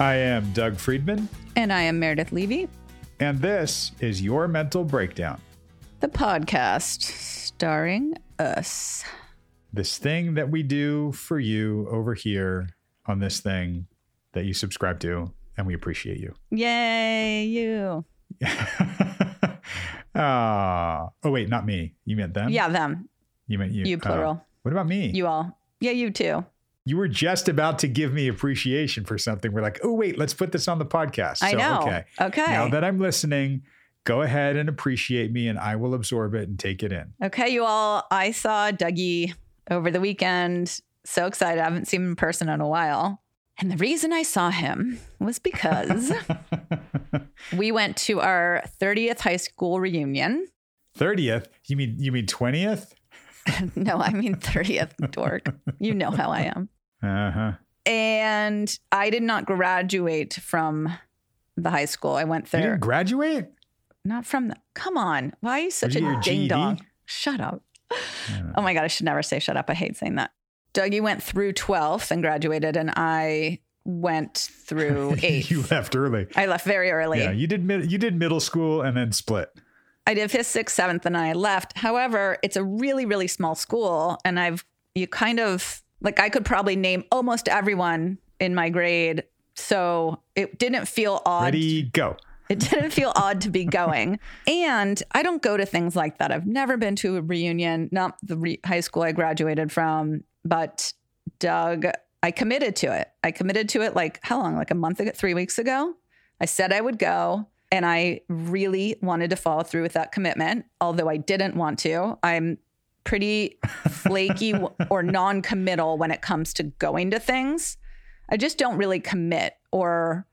I am Doug Friedman, And I am Meredith Levy, and this is Your Mental Breakdown. the podcast starring us. This thing that we do for you over here on this thing that you subscribe to, and we appreciate you. Yay, you. Ah, oh, wait, not me. You meant them? Yeah, them. You meant you. You Oh. plural. what about me? You all. Yeah, you too. You were just about to give me appreciation for something. We're like, oh, wait, let's put this on the podcast. I So, know. Okay. Okay. Now that I'm listening, go ahead and appreciate me, and I will absorb it and take it in. Okay, you all. I saw Dougie over the weekend. So excited. I haven't seen him in person in a while. And the reason I saw him was because we went to our 30th high school reunion. 30th? You mean you mean 20th? No, I mean 30th, dork. You know how I am. Uh-huh. And I did not graduate from the high school. I went You didn't graduate? Not from the. Come on. Why are you such Did you a get your ding dong? Shut up. Oh my God. I should never say shut up. I hate saying that. Dougie went through 12th and graduated, and I went through 8th. you left early. I left very early. Yeah, you did mid- you did middle school and then split. I did fifth, sixth, seventh, and I left. However, it's a really, really small school, and I've you kind of like I could probably name almost everyone in my grade, so it didn't feel odd. Ready, go. It didn't feel odd to be going, and I don't go to things like that. I've never been to a reunion, not the re- high school I graduated from, but Doug, I committed to it. I committed to it like how long? Like a month ago, three weeks ago. I said I would go. And I really wanted to follow through with that commitment, although I didn't want to. I'm pretty flaky or non committal when it comes to going to things. I just don't really commit, or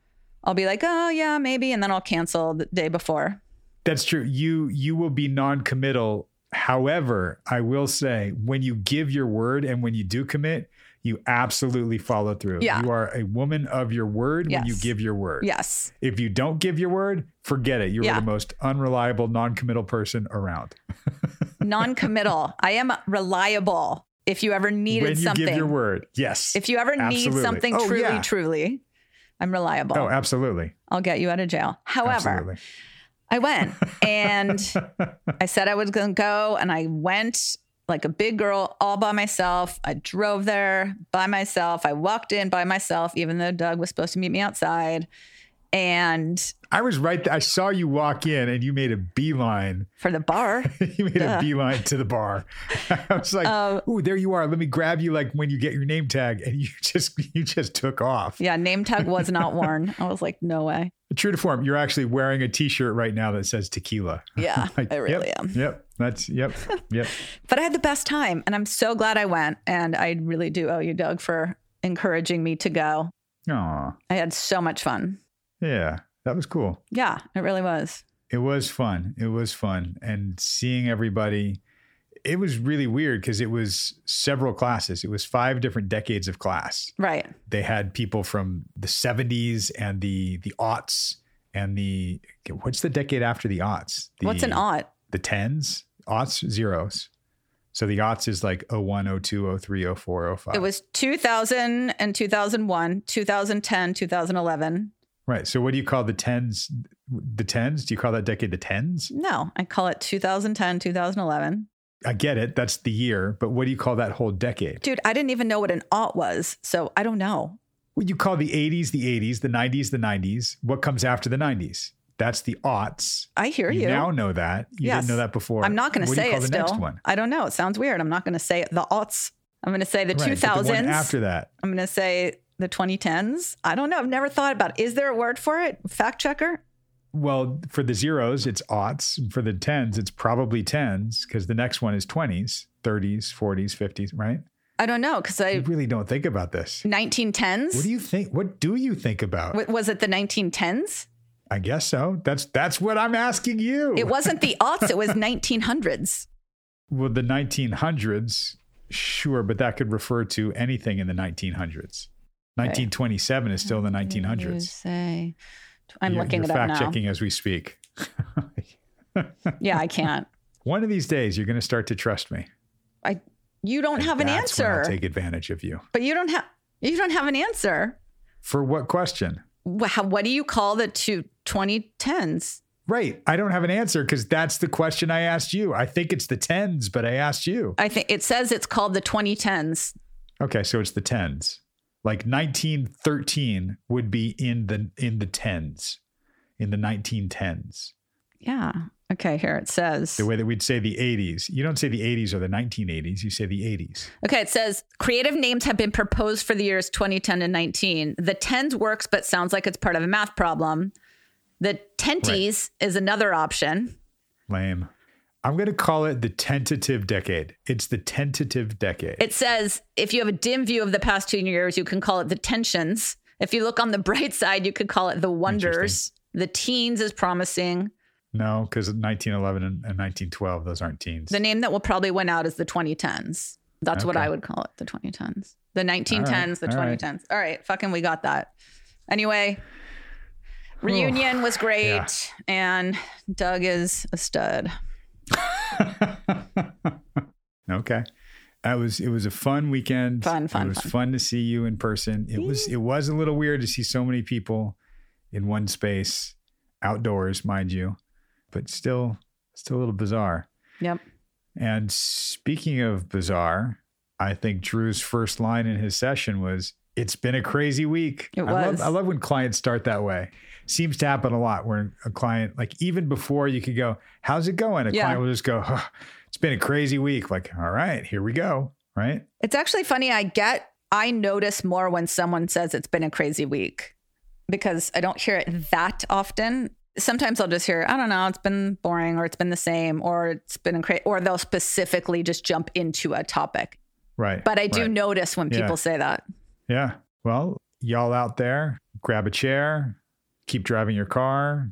I'll be like, oh, yeah, maybe. And then I'll cancel the day before. That's true. You you will be non-committal. However, I will say when you give your word and when you do commit, you absolutely follow through. Yeah. You are a woman of your word when you give your word. Yes. If you don't give your word, forget it. You're Yeah. the most unreliable, non-committal person around. Non committal. I am reliable. If you ever needed when you something, give your word. Yes. if you ever need something Oh, truly, yeah. truly, I'm reliable. oh, absolutely. I'll get you out of jail. However, Absolutely. I went and I said I was going to go, and I went like a big girl all by myself. I drove there by myself. I walked in by myself, even though Doug was supposed to meet me outside. And I was right there. I saw you walk in and you made a beeline. for the bar, you made Duh. a beeline to the bar. I was like, Uh, "Ooh, there you are. Let me grab you like when you get your name tag." And you just you just took off. yeah, name tag was not worn. I was like, no way. True to form, you're actually wearing a T-shirt right now that says tequila. Yeah, Like, I really yep, am. Yep. That's yep. Yep. But I had the best time, and I'm so glad I went. And I really do owe you, Doug, for encouraging me to go. Aw. I had so much fun. Yeah. That was cool. Yeah, it really was. It was fun. It was fun. And seeing everybody, it was really weird because it was several classes. It was five different decades of class. Right. They had people from the 70s and the the aughts and the what's the decade after the aughts? The, What's an aught? The tens, aughts, zeros. So the aughts is like 01, 02, 03, 04, 05. It was 2000 and 2001, 2010, 2011. Right. So what do you call the tens? The tens? Do you call that decade the tens? No, I call it 2010, 2011. I get it. That's the year. But what do you call that whole decade? Dude, I didn't even know what an aught was. So I don't know. Well, you call the 80s the 80s, the 90s the 90s. What comes after the 90s? That's the aughts. I hear you. You now know that. You Yes. didn't know that before. I'm not going to What say it the still. next one? I don't know. It sounds weird. I'm not going to say it. The aughts. I'm going to say the Right, 2000s. the after that. I'm going to say the 2010s. I don't know. I've never thought about it. Is there a word for it? Fact checker? Well, for the zeros, it's aughts. For the tens, it's probably tens because the next one is 20s, 30s, 40s, 50s, right? I don't know because I You really don't think about this. 1910s. What do you think? What do you think about? W- was it the 1910s? I guess so. That's that's what I'm asking you. It wasn't the aughts. It was 1900s. well, the 1900s, sure, but that could refer to anything in the 1900s. 1927 is still the 1900s. Say, I'm You're- looking you're it up fact now. checking as we speak. Yeah, I can't. One of these days, you're going to start to trust me. I. You don't And have an when I'll answer. take advantage of you. but you don't have. You don't have an answer. For what question? Wha- What do you call the two 2010s? Right. I don't have an answer because that's the question I asked you. I think it's the tens, but I asked you. I think it says it's called the 2010s. Okay, so it's the tens. Like 1913 would be in the in the tens, in the 1910s. Yeah. Okay, here it says. The way that we'd say the 80s. You don't say the 80s or the 1980s. You say the 80s. Okay, it says creative names have been proposed for the years 2010 and 19. The tens works, but sounds like it's part of a math problem. The tenties is another option. Lame. I'm going to call it the tentative decade. It's the tentative decade. It says if you have a dim view of the past two years, you can call it the tensions. If you look on the bright side, you could call it the wonders. The teens is promising. no, because 1911 and, and 1912, those aren't teens. The name that will probably win out is the 2010s. That's what I would call it, the 2010s. The 1910s, the all right. 2010s. All right, fucking we got that. Anyway, reunion was great Yeah. and Doug is a stud. okay. That was it was a fun weekend. Fun, fun, It was fun. fun to see you in person. It was it was a little weird to see so many people in one space, outdoors, mind you, but still still a little bizarre. Yep. And speaking of bizarre, I think Drew's first line in his session was, "It's been a crazy week." It I love, was. I love when clients start that way. Seems to happen a lot where a client, like even before you could go, "How's it going?" A Yeah. client will just go, "Huh, "It's been a crazy week." Like, all right, here we go. Right? It's actually funny. I get, I notice more when someone says it's been a crazy week because I don't hear it that often. Sometimes I'll just hear, I don't know, it's been boring or it's been the same or it's been a crazy, or they'll specifically just jump into a topic. Right. But I do right. notice when Yeah. people say that. Yeah. Well, y'all out there, grab a chair, keep driving your car,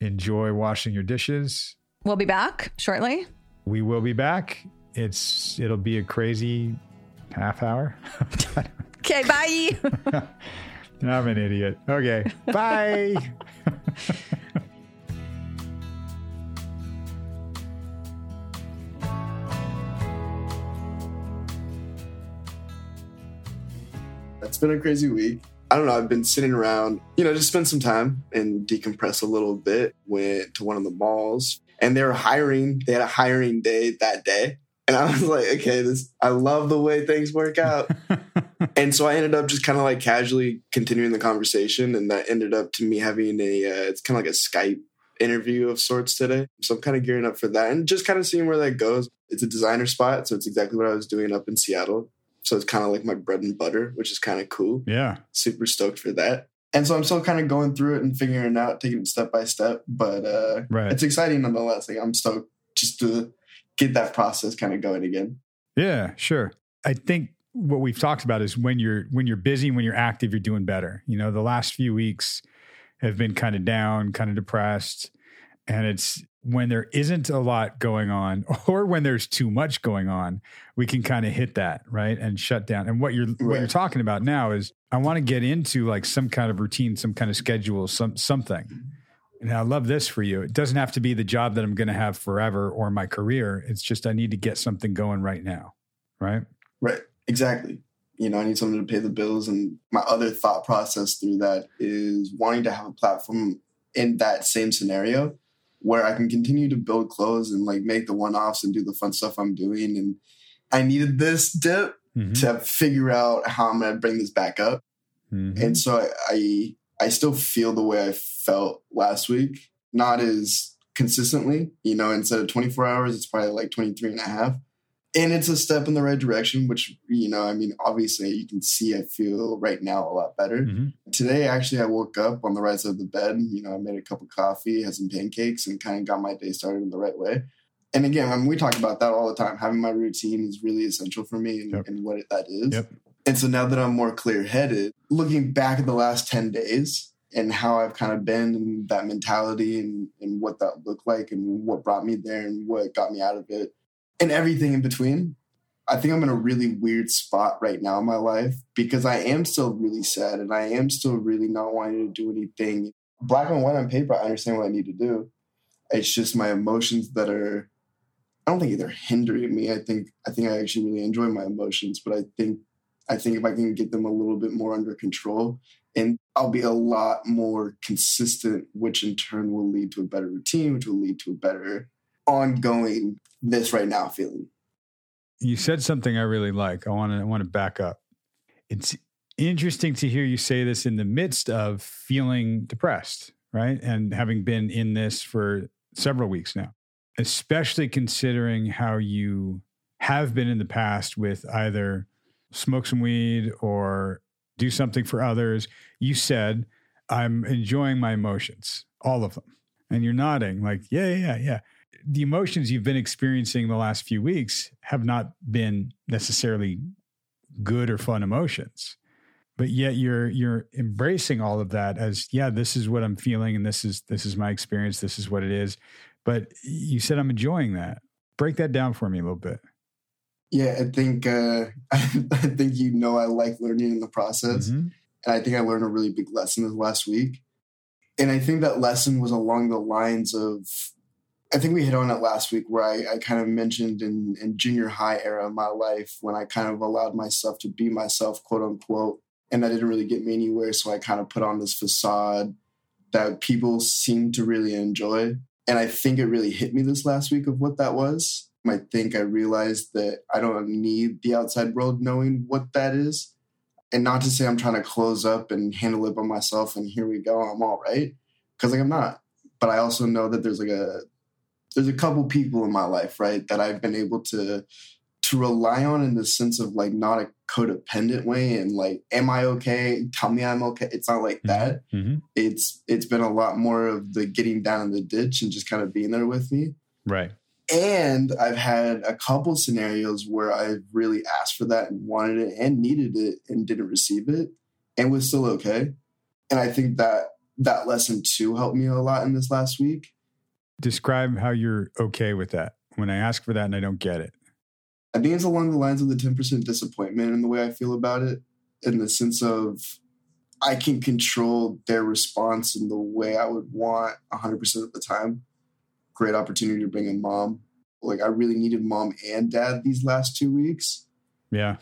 enjoy washing your dishes. We'll be back shortly. We will be back. It's it'll be a crazy half hour. Okay, bye. I'm an idiot. Okay. Bye. It's been a crazy week. I don't know. I've been sitting around, you know, just spend some time and decompress a little bit. Went to one of the malls and they were hiring. They had a hiring day that day. And I was like, okay, this, I love the way things work out. and so I ended up just kind of like casually continuing the conversation. And that ended up to me having a, uh, it's kind of like a Skype interview of sorts today. So I'm kind of gearing up for that and just kind of seeing where that goes. It's a designer spot. So it's exactly what I was doing up in Seattle. So it's kind of like my bread and butter, which is kind of cool yeah. super stoked for that. And so I'm still kind of going through it and figuring it out, taking it step by step. But uh, Right. it's exciting nonetheless. Like I'm stoked just to get that process kind of going again. Yeah, sure. I think what we've talked about is when you're when you're busy, when you're active, you're doing better. You know, the last few weeks have been kind of down, kind of depressed, and it's when there isn't a lot going on or when there's too much going on, we can kind of hit that, right? And shut down. And what you're what you're talking about now is I want to get into like some kind of routine, some kind of schedule, some something. And I love this for you. It doesn't have to be the job that I'm going to have forever or my career. It's just I need to get something going right now. Right? Right. Exactly. You know, I need something to pay the bills. And my other thought process through that is wanting to have a platform in that same scenario where I can continue to build clothes and like make the one offs and do the fun stuff I'm doing. And I needed this dip Mhm. to figure out how I'm going to bring this back up. Mhm. and so I, I I still feel the way I felt last week, not as consistently. You know, instead of 24 hours, it's probably like 23 and a half. And it's a step in the right direction, which, you know, I mean, obviously you can see I feel right now a lot better. Mhm. Today, actually, I woke up on the right side of the bed. You know, I made a cup of coffee, had some pancakes, and kind of got my day started in the right way. And again, I mean, we talk about that all the time. Having my routine is really essential for me and, Yep. and what it, that is. Yep. And so now that I'm more clear headed, looking back at the last 10 days and how I've kind of been and that mentality and, and what that looked like and what brought me there and what got me out of it and everything in between, I think I'm in a really weird spot right now in my life because I am still really sad and I am still really not wanting to do anything. Black and white on paper, I understand what I need to do. It's just my emotions that are I don't think they're hindering me. I think I think I actually really enjoy my emotions, but I think I think if I can get them a little bit more under control, and I'll be a lot more consistent, which in turn will lead to a better routine, which will lead to a better ongoing this right now feeling. You said something I really like. I want to I want to back up. It's interesting to hear you say this in the midst of feeling depressed, right? And having been in this for several weeks now, especially considering how you have been in the past with either smoke some weed or do something for others. You said, I'm enjoying my emotions, all of them. And you're nodding, like, yeah, yeah, yeah. The emotions you've been experiencing the last few weeks have not been necessarily good or fun emotions. But yet you're you're embracing all of that as, yeah, this is what I'm feeling and this is this is my experience, this is what it is. But you said I'm enjoying that. Break that down for me a little bit. Yeah, I think uh, I think you know I like learning in the process, mm-hmm. and I think I learned a really big lesson this last week. And I think that lesson was along the lines of, I think we hit on it last week where I, I kind of mentioned in, in junior high era of my life when I kind of allowed myself to be myself, quote unquote, and that didn't really get me anywhere. So I kind of put on this facade that people seemed to really enjoy. And I think it really hit me this last week of what that was. I think I realized that I don't need the outside world knowing what that is. And not to say I'm trying to close up and handle it by myself and here we go, I'm all right. Cause like I'm not. But I also know that there's like a there's a couple people in my life, right, that I've been able to to rely on in the sense of like not a codependent way and like, am I okay? Tell me I'm okay. It's not like mm-hmm. that. Mm-hmm. It's it's been a lot more of the getting down in the ditch and just kind of being there with me. Right. And I've had a couple scenarios where I've really asked for that and wanted it and needed it and didn't receive it and was still okay. And I think that that lesson too helped me a lot in this last week. Describe how you're okay with that when I ask for that and I don't get it. I think it's along the lines of the 10% disappointment and the way I feel about it, in the sense of I can control their response in the way I would want 100% of the time great opportunity to bring in mom. Like I really needed mom and dad these last two weeks. Yeah.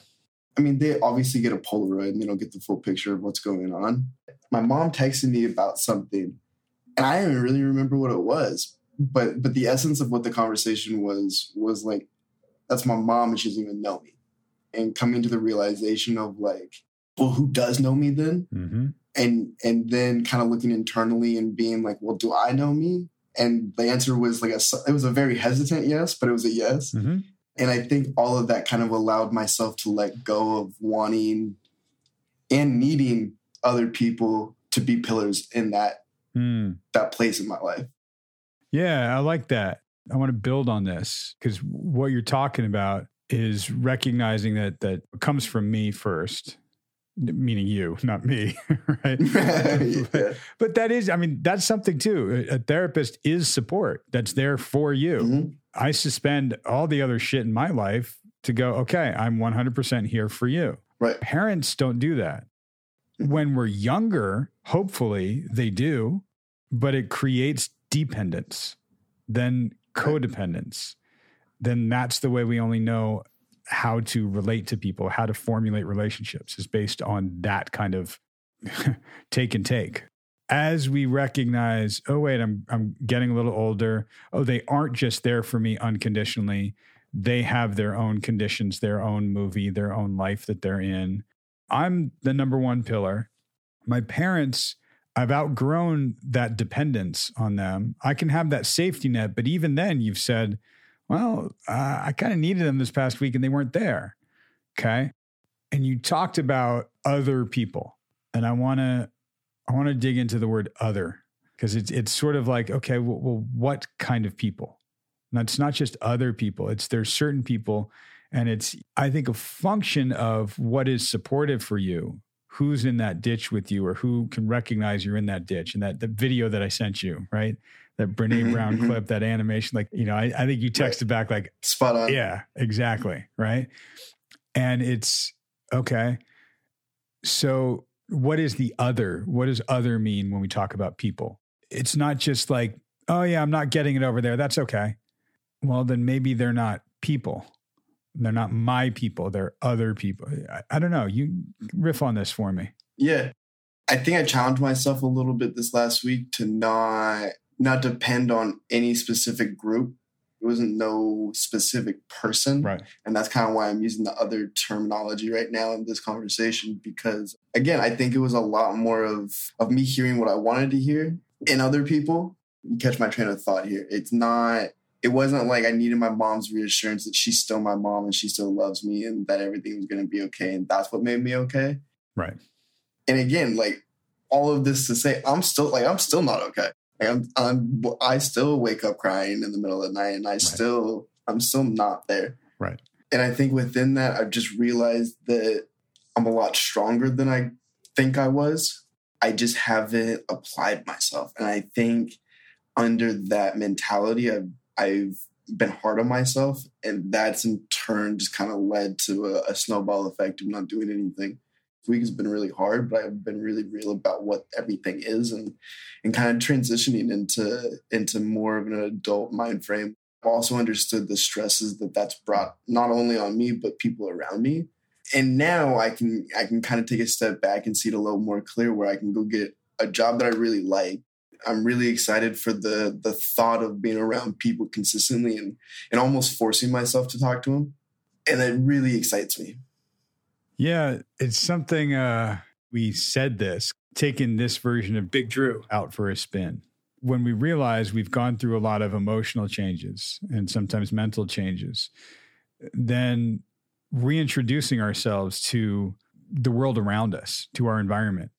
I mean, they obviously get a Polaroid and they don't get the full picture of what's going on. My mom texted me about something, and I don't really remember what it was. But but the essence of what the conversation was was like, that's my mom and she doesn't even know me. And coming to the realization of like, well, who does know me then? Mm-hmm. And and then kind of looking internally and being like, well, do I know me? And the answer was like a, it was a very hesitant yes, but it was a yes. Mm-hmm. And I think all of that kind of allowed myself to let go of wanting and needing other people to be pillars in that mm. that place in my life. Yeah, I like that. I want to build on this because what you're talking about is recognizing that that comes from me first meaning you, not me, right? yeah. but, but, that is, I mean, that's something too. A, therapist is support that's there for you. Mm-hmm. I suspend all the other shit in my life to go, okay, I'm 100% here for you. Right. Parents don't do that. When we're younger, hopefully they do, but it creates dependence, then codependence. Then that's the way we only know how to relate to people, how to formulate relationships is based on that kind of take and take. As we recognize, oh wait, I'm I'm getting a little older. Oh, they aren't just there for me unconditionally. They have their own conditions, their own movie, their own life that they're in. I'm the number one pillar. My parents, I've outgrown that dependence on them. I can have that safety net, but even then, you've said, well, uh, I kind of needed them this past week and they weren't there. Okay. And you talked about other people. And I want to, I want to dig into the word other because it's, it's sort of like, okay, well, well, what kind of people? Now, it's not just other people. It's there's certain people and it's, I think, a function of what is supportive for you who's in that ditch with you or who can recognize you're in that ditch and that the video that I sent you, right? that Brene mm-hmm, Brown mm-hmm. clip, that animation. Like, you know, I, I think you texted right. back like spot on. Yeah, exactly. Right. And it's okay. So what is the other? What does other mean when we talk about people? It's not just like, oh yeah, I'm not getting it over there. That's okay. Well, then maybe they're not people. They're not my people. They're other people. I, I don't know. You riff on this for me. Yeah. I think I challenged myself a little bit this last week to not not depend on any specific group. It wasn't no specific person. Right. And that's kind of why I'm using the other terminology right now in this conversation because again, I think it was a lot more of of me hearing what I wanted to hear in other people. You catch my train of thought here. It's not it wasn't like I needed my mom's reassurance that she's still my mom and she still loves me and that everything was going to be okay. And that's what made me okay. Right. And again, like all of this to say, I'm still like, I'm still not okay. Like I'm, I'm, I still wake up crying in the middle of the night and I right. still, I'm still not there. Right. And I think within that, I've just realized that I'm a lot stronger than I think I was. I just haven't applied myself. And I think under that mentality, I've I've been hard on myself, and that's in turn just kind of led to a, a snowball effect of not doing anything. This week has been really hard, but I've been really real about what everything is, and and kind of transitioning into into more of an adult mind frame. I've also understood the stresses that that's brought not only on me but people around me. And now I can I can kind of take a step back and see it a little more clear, where I can go get a job that I really like I'm really excited for the the thought of being around people consistently and and almost forcing myself to talk to them, and it really excites me. Yeah, it's something. Uh, we said this, taking this version of Big Drew out for a spin. When we realize we've gone through a lot of emotional changes and sometimes mental changes, then reintroducing ourselves to the world around us, to our environment,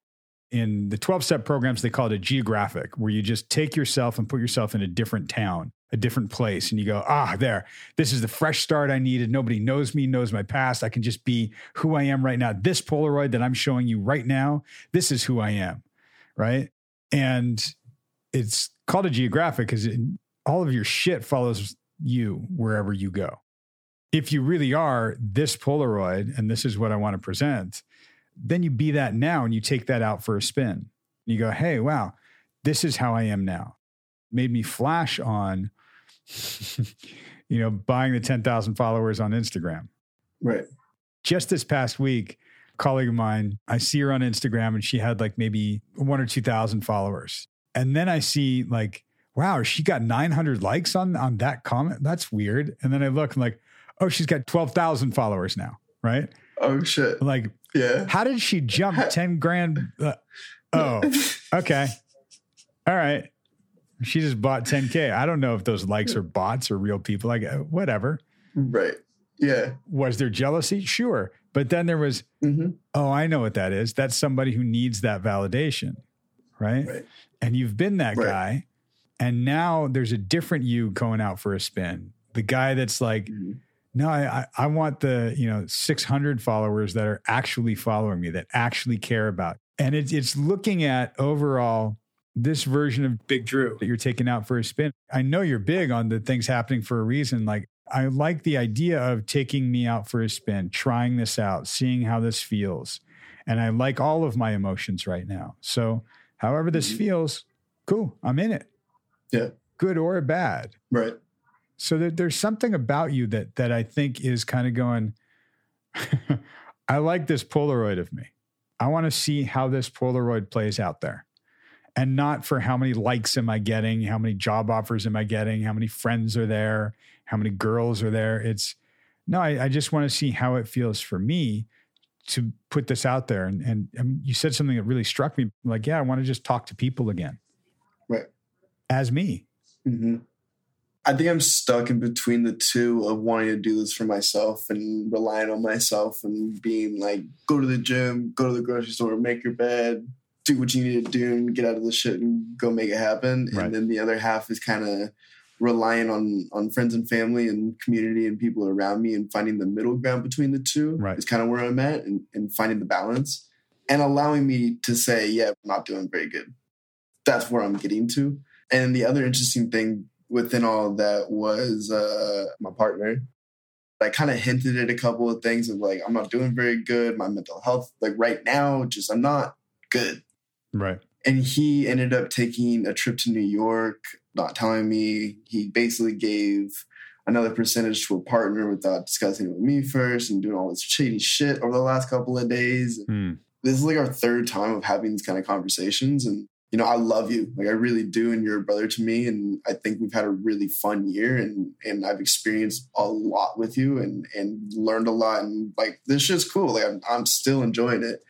in the 12 step programs, they call it a geographic, where you just take yourself and put yourself in a different town, a different place. And you go, ah, there, this is the fresh start I needed. Nobody knows me, knows my past. I can just be who I am right now. This Polaroid that I'm showing you right now, this is who I am. Right. And it's called a geographic because all of your shit follows you wherever you go. If you really are this Polaroid and this is what I want to present, then you be that now and you take that out for a spin. You go, hey, wow, this is how I am now. Made me flash on, you know, buying the 10,000 followers on Instagram. Right. Just this past week, colleague of mine, I see her on Instagram and she had like maybe one or 2,000 followers. And then I see like, wow, she got 900 likes on, on that comment. That's weird. And then I look and like, oh, she's got 12,000 followers now. Right. Oh, shit. Like, yeah. How did she jump 10 grand? Uh, oh, okay. All right. She just bought 10K. I don't know if those likes are bots or real people. Like, uh, whatever. Right. Yeah. Was there jealousy? Sure. But then there was, mm-hmm. oh, I know what that is. That's somebody who needs that validation. Right. right. And you've been that right. guy. And now there's a different you going out for a spin. The guy that's like, mm-hmm no, I, I want the, you know, 600 followers that are actually following me, that actually care about. And it's, it's looking at overall this version of Big Drew that you're taking out for a spin. I know you're big on the things happening for a reason. Like, I like the idea of taking me out for a spin, trying this out, seeing how this feels. And I like all of my emotions right now. So, however this mm-hmm. feels, cool, I'm in it. Yeah. Good or bad. Right. So there, there's something about you that that I think is kind of going. I like this Polaroid of me. I want to see how this Polaroid plays out there, and not for how many likes am I getting, how many job offers am I getting, how many friends are there, how many girls are there. It's no, I, I just want to see how it feels for me to put this out there. And, and I mean, you said something that really struck me. Like, yeah, I want to just talk to people again, right? As me. Mm-hmm. I think I'm stuck in between the two of wanting to do this for myself and relying on myself and being like, go to the gym, go to the grocery store, make your bed, do what you need to do and get out of the shit and go make it happen. Right. And then the other half is kind of relying on on friends and family and community and people around me and finding the middle ground between the two right. is kind of where I'm at and, and finding the balance and allowing me to say, yeah, I'm not doing very good. That's where I'm getting to. And the other interesting thing within all that was uh, my partner. I kind of hinted at a couple of things of like, I'm not doing very good. My mental health, like right now, just I'm not good. Right. And he ended up taking a trip to New York, not telling me. He basically gave another percentage to a partner without discussing it with me first and doing all this shady shit over the last couple of days. Hmm. This is like our third time of having these kind of conversations. And, you know, I love you. Like I really do. And you're a brother to me. And I think we've had a really fun year and and I've experienced a lot with you and and learned a lot. And like this shit's cool. Like I'm I'm still enjoying it.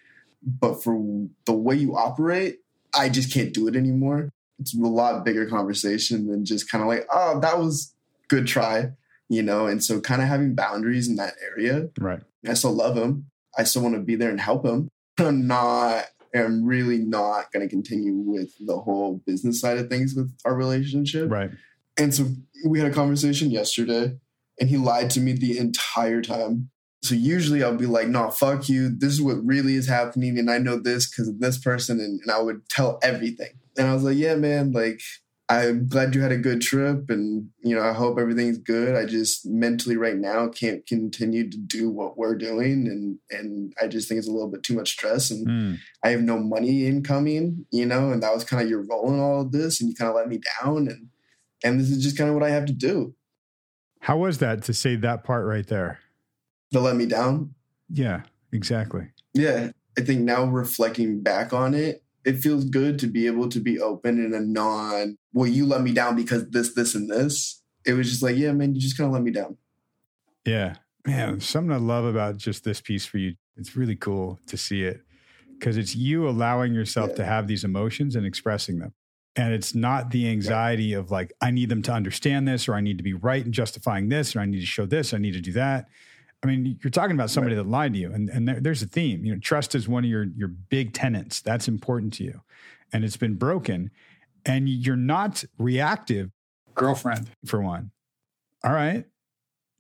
But for the way you operate, I just can't do it anymore. It's a lot bigger conversation than just kind of like, oh, that was good try, you know? And so kind of having boundaries in that area. Right. I still love him. I still want to be there and help him. I'm not, I'm really not going to continue with the whole business side of things with our relationship. Right. And so we had a conversation yesterday and he lied to me the entire time. So usually I'll be like, no, fuck you. This is what really is happening. And I know this because of this person. And, and I would tell everything. And I was like, yeah, man, like, I'm glad you had a good trip. And, you know, I hope everything's good. I just mentally right now can't continue to do what we're doing. And, and I just think it's a little bit too much stress. And Hmm. I have no money incoming, you know, and that was kind of your role in all of this. And you kind of let me down. And, and this is just kind of what I have to do How was that to say that part right there? to let me down. Yeah, exactly. Yeah. I think now reflecting back on it, it feels good to be able to be open in a non, well, you let me down because this, this, and this. It was just like, yeah, man, you just kind of let me down. Yeah. Man, something I love about just this piece for you. It's really cool to see it because it's you allowing yourself Yeah. to have these emotions and expressing them. And it's not the anxiety of like, I need them to understand this, or I need to be right in justifying this, or I need to show this, I need to do that. I mean, you're talking about somebody that lied to you, and, and there, there's a theme. You know, trust is one of your your big tenets. That's important to you, and it's been broken, and you're not reactive. Girlfriend, for one. All right,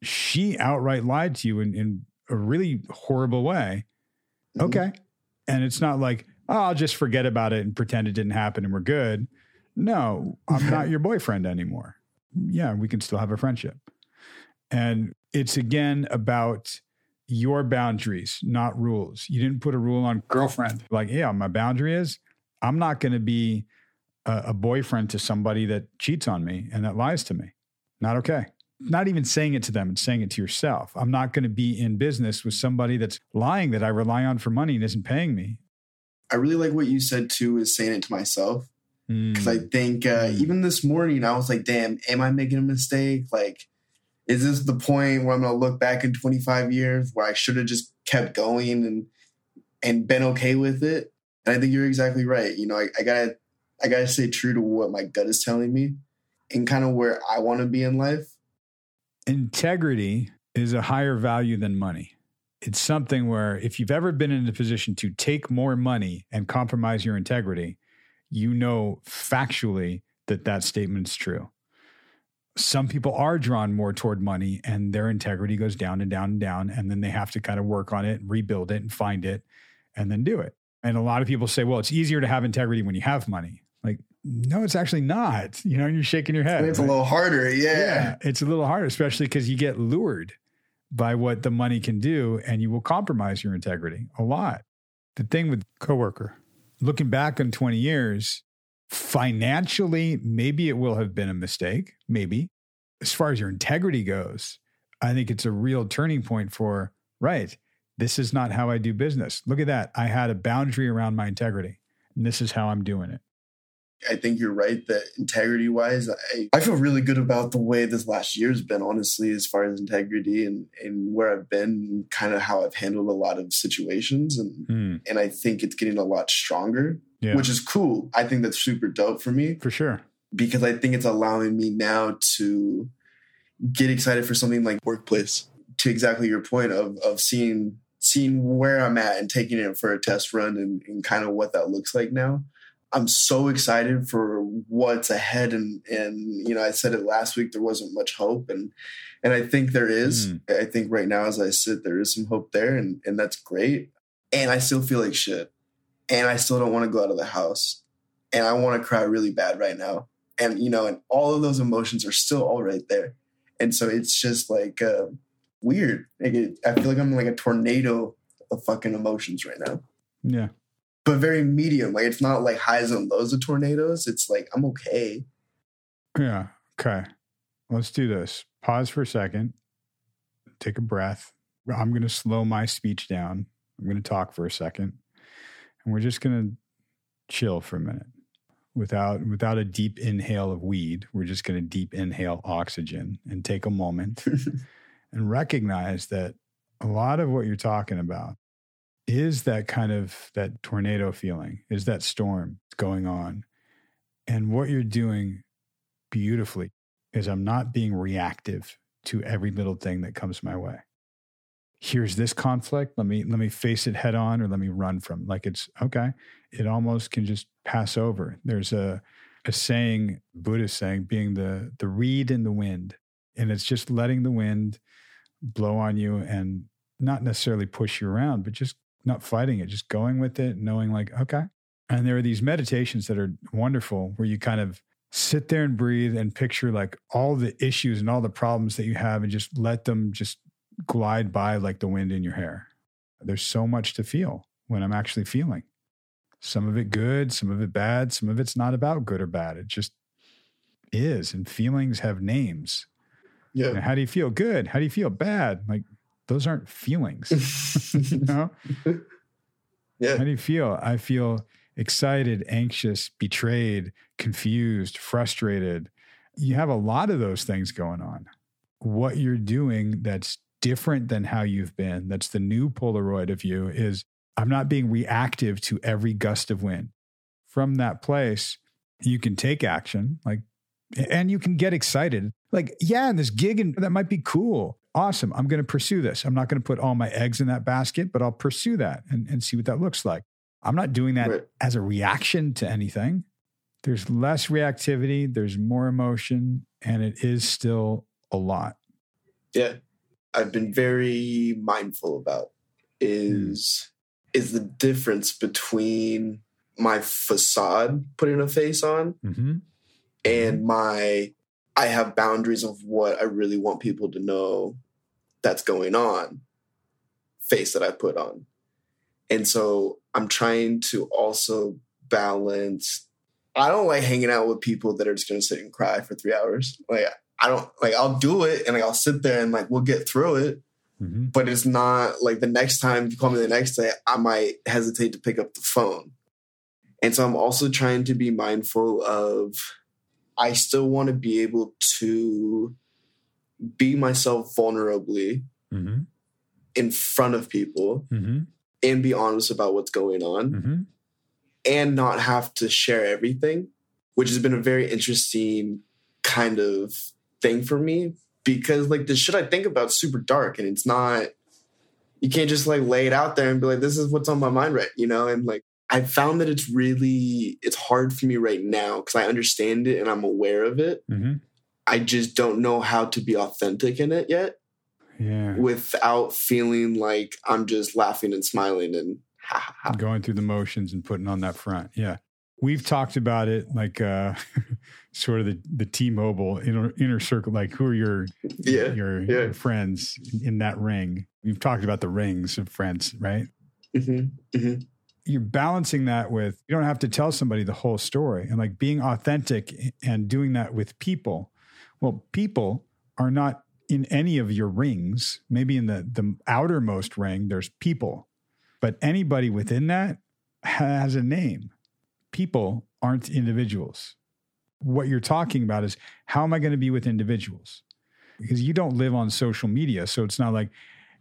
she outright lied to you in, in a really horrible way. Mhm. Okay. And it's not like, oh, I'll just forget about it and pretend it didn't happen and we're good. No, I'm not your boyfriend anymore. Yeah, we can still have a friendship. And it's again about your boundaries, not rules. You didn't put a rule on girlfriend. Like, yeah, my boundary is I'm not going to be a, a boyfriend to somebody that cheats on me and that lies to me. Not okay not even saying it to them and saying it to yourself. I'm not going to be in business with somebody that's lying that I rely on for money and isn't paying me. I really like what you said too, is saying it to myself. Mm. Because I think uh, Mm. even this morning, I was like, damn, am I making a mistake? Like, is this the point where I'm going to look back in 25 years where I should have just kept going and and been okay with it? And I think you're exactly right. You know, I, I gotta I gotta stay true to what my gut is telling me and kind of where I want to be in life. Integrity is a higher value than money. It's something where if you've ever been in a position to take more money and compromise your integrity, you know factually that that statement's true. Some people are drawn more toward money and their integrity goes down and down and down. And then they have to kind of work on it, rebuild it, and find it, and then do it. And a lot of people say, well, it's easier to have integrity when you have money. Like, no, it's actually not. You know, and you're shaking your head. it's a little harder. yeah, Yeah. it's a little harder, especially because you get lured by what the money can do and you will compromise your integrity a lot. The thing with coworker, looking back on 20 years, financially, maybe it will have been a mistake, maybe. As far as your integrity goes, I think it's a real turning point for, right, this is not how I do business. Look at that. I had a boundary around my integrity, and this is how I'm doing it. I think you're right that integrity wise, I, I feel really good about the way this last year's been, honestly, as far as integrity and, and where I've been, kind of how I've handled a lot of situations. And, Hmm, and I think it's getting a lot stronger, yeah, which is cool. I think that's super dope for me for sure. because I think it's allowing me now to get excited for something like workplace. To exactly your point of of seeing seeing where I'm at and taking it for a test run and, and kind of what that looks like now. I'm so excited for what's ahead and and you know I said it last week there wasn't much hope and and I think there is. Mm. I think right now as I sit there is some hope there and and that's great and I still feel like shit and I still don't want to go out of the house and I want to cry really bad right now and you know and all of those emotions are still all right there and so it's just like uh, weird like it, I feel like I'm like a tornado of fucking emotions right now Yeah. but very medium. Like it's not like highs and lows of tornadoes. It's like I'm okay. Yeah. Okay. Let's do this. pause for a second, take a breath. I'm going to slow my speech down. I'm going to talk for a second, and we're just going to chill for a minute without without a deep inhale of weed. We're just going to deep inhale oxygen and take a moment and recognize that a lot of what you're talking about is that kind of that tornado feeling, is that storm going on. And what you're doing beautifully is I'm not being reactive to every little thing that comes my way. Here's this conflict. Let me let me face it head on or let me run from. Like it's okay. It almost can just pass over. There's a a saying, Buddhist saying, being the the reed in the wind. And it's just letting the wind blow on you and not necessarily push you around, but just not fighting it, just going with it, knowing like, okay. And there are these meditations that are wonderful where you kind of sit there and breathe and picture like all the issues and all the problems that you have and just let them just glide by like the wind in your hair. There's so much to feel when I'm actually feeling. Some of it good, some of it bad, some of it's not about good or bad. It just is. And feelings have names. Yeah. And how do you feel? Good. How do you feel? Bad. Like those aren't feelings. you know? Yeah. How do you feel? I feel excited, anxious, betrayed, confused, frustrated. You have a lot of those things going on. What you're doing that's different than how you've been, that's the new Polaroid of you, is I'm not being reactive to every gust of wind. From that place, you can take action, like, and you can get excited. Like, yeah, and this gig and that might be cool. Awesome. I'm going to pursue this. I'm not going to put all my eggs in that basket, but I'll pursue that and, and see what that looks like. I'm not doing that Right. as a reaction to anything. There's less reactivity, there's more emotion, and it is still a lot. yeah i've been very mindful about is is the difference between my facade putting a face on Mm-hmm. and my i have boundaries of what i really want people to know that's going on face that i put on. And so i'm trying to also balance i don't like hanging out with people that are just going to sit and cry for three hours. Like i don't like i'll do it and like i'll sit there and like we'll get through it Mm-hmm. but it's not like the next time you call me the next day, I might hesitate to pick up the phone. And so I'm also trying to be mindful of I still want to be able to be myself vulnerably Mm-hmm. in front of people Mm-hmm. and be honest about what's going on Mm-hmm. and not have to share everything, which has been a very interesting kind of thing for me because like the shit I think about is super dark and it's not you can't just like lay it out there and be like this is what's on my mind right you know and like I found that it's really it's hard for me right now because I understand it and I'm aware of it. Mm-hmm. I just don't know how to be authentic in it yet Yeah. without feeling like I'm just laughing and smiling and ha ha ha. Going through the motions and putting on that front. Yeah. We've talked about it like uh sort of the, the T-Mobile inner, inner circle, like who are your Yeah. your, yeah. your friends in that ring. We've talked about the rings of friends, right? hmm hmm You're balancing that with you don't have to tell somebody the whole story and like being authentic and doing that with people. Well, people are not in any of your rings. Maybe in the the outermost ring, there's people, but anybody within that has a name. People aren't individuals. What you're talking about is how am I going to be with individuals? Because you don't live on social media, so it's not like,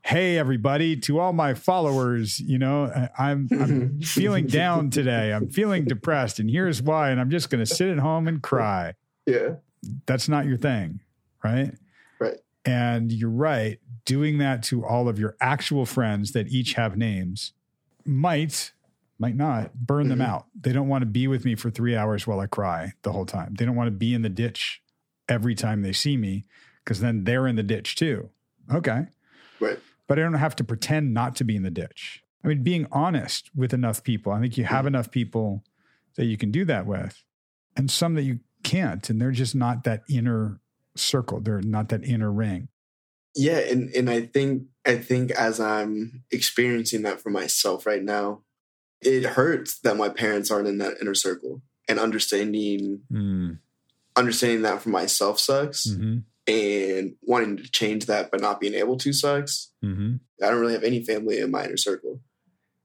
"Hey, everybody, to all my followers, you know, I'm I'm feeling down today. I'm feeling depressed, and here's why. And I'm just going to sit at home and cry." Yeah. That's not your thing, right? Right. And you're right. Doing that to all of your actual friends that each have names might, might not burn them Mhm. out. They don't want to be with me for three hours while I cry the whole time. They don't want to be in the ditch every time they see me because then they're in the ditch too. Okay. Right. But I don't have to pretend not to be in the ditch. I mean, being honest with enough people, I think you have enough people that you can do that with, and some that you can't. And they're just not that inner circle, they're not that inner ring. yeah and and i think i think as i'm experiencing that for myself right now it hurts that my parents aren't in that inner circle and understanding Mm. understanding that for myself sucks hmm and wanting to change that but not being able to sucks. Mm-hmm. I don't really have any family in my inner circle.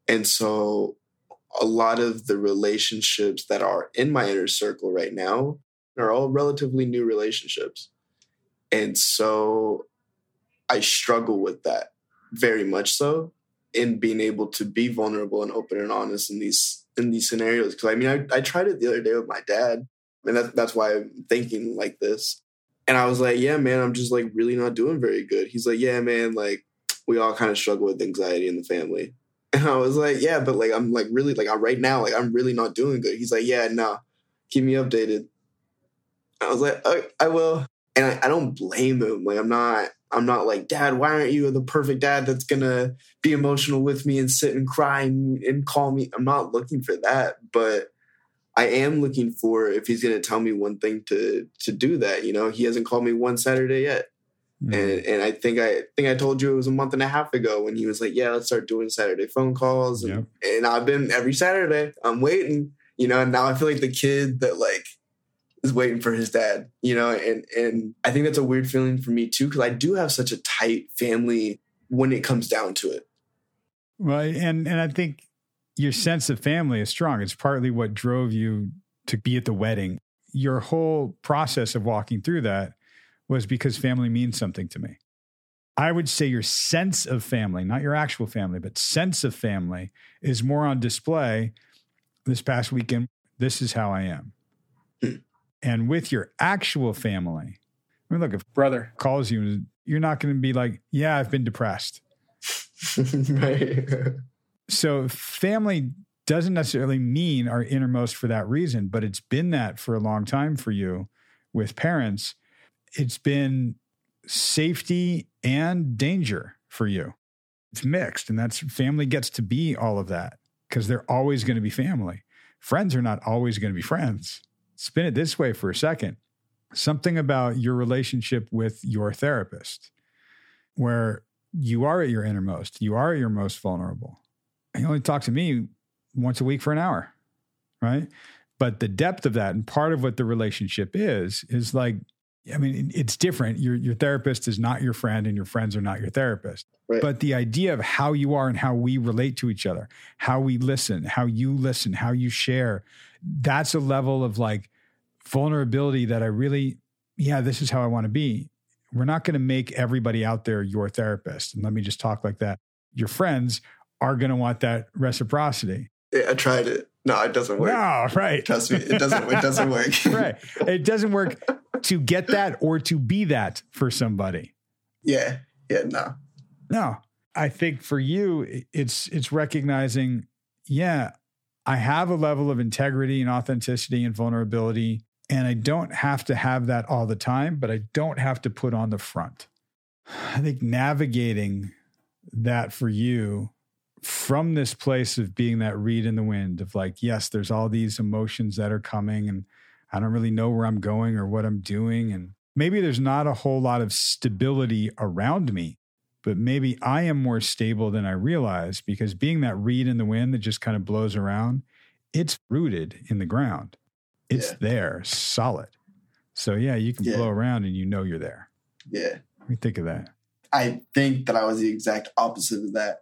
And so a lot of the relationships that are in my inner circle right now are all relatively new relationships. And so I struggle with that very much so in being able to be vulnerable and open and honest in these in these scenarios. Cause I mean I, I tried it the other day with my dad. And that's that's why I'm thinking like this. And I was like, yeah, man, I'm just like really not doing very good. He's like, yeah, man, like we all kind of struggle with anxiety in the family. And I was like, yeah, but like I'm like really like I, right now, like I'm really not doing good. He's like, yeah, no, keep me updated. I was like, I, I will, and I, I don't blame him. Like I'm not, I'm not like, Dad, why aren't you the perfect dad that's gonna be emotional with me and sit and cry and, and call me? I'm not looking for that, but I am looking for if he's gonna tell me one thing to to do that. You know, he hasn't called me one Saturday yet. Mm-hmm. And and I think I think I told you it was a month and a half ago when he was like, "Yeah, let's start doing Saturday phone calls." And, and I've been every Saturday. I'm waiting, you know. And now I feel like the kid that like is waiting for his dad, you know. And and I think that's a weird feeling for me too because I do have such a tight family when it comes down to it. Well, and and I think your sense of family is strong. It's partly what drove you to be at the wedding. Your whole process of walking through that was because family means something to me. I would say your sense of family, not your actual family, but sense of family is more on display this past weekend. This is how I am. And with your actual family, I mean, look, if brother calls you, you're not going to be like, yeah, I've been depressed. right. so family doesn't necessarily mean our innermost for that reason, but it's been that for a long time for you with parents it's been safety and danger for you. It's mixed, and that's family gets to be all of that because they're always going to be family. Friends are not always going to be friends. Spin it this way for a second something about your relationship with your therapist, where you are at your innermost, you are at your most vulnerable. You only talk to me once a week for an hour, right? But the depth of that and part of what the relationship is, is like I mean, it's different. Your your therapist is not your friend, and your friends are not your therapist. Right. But the idea of how you are and how we relate to each other, how we listen, how you listen, how you share, that's a level of like vulnerability that I really, yeah, this is how I want to be. We're not going to make everybody out there your therapist. And let me just talk like that. Your friends are going to want that reciprocity. Yeah, I tried it. No, it doesn't work. No, right. Trust me, it doesn't. It doesn't work. right. It doesn't work to get that or to be that for somebody. Yeah. Yeah. No. No. I think for you, it's it's recognizing, yeah, I have a level of integrity and authenticity and vulnerability, and I don't have to have that all the time, but I don't have to put on the front. I think navigating that for you from this place of being that reed in the wind of like, yes, there's all these emotions that are coming and I don't really know where I'm going or what I'm doing. And maybe there's not a whole lot of stability around me, but maybe I am more stable than I realize because being that reed in the wind that just kind of blows around, it's rooted in the ground. It's Yeah. there, solid. So yeah, you can Yeah. blow around and you know you're there. Yeah. Do you think of that? I think that I was the exact opposite of that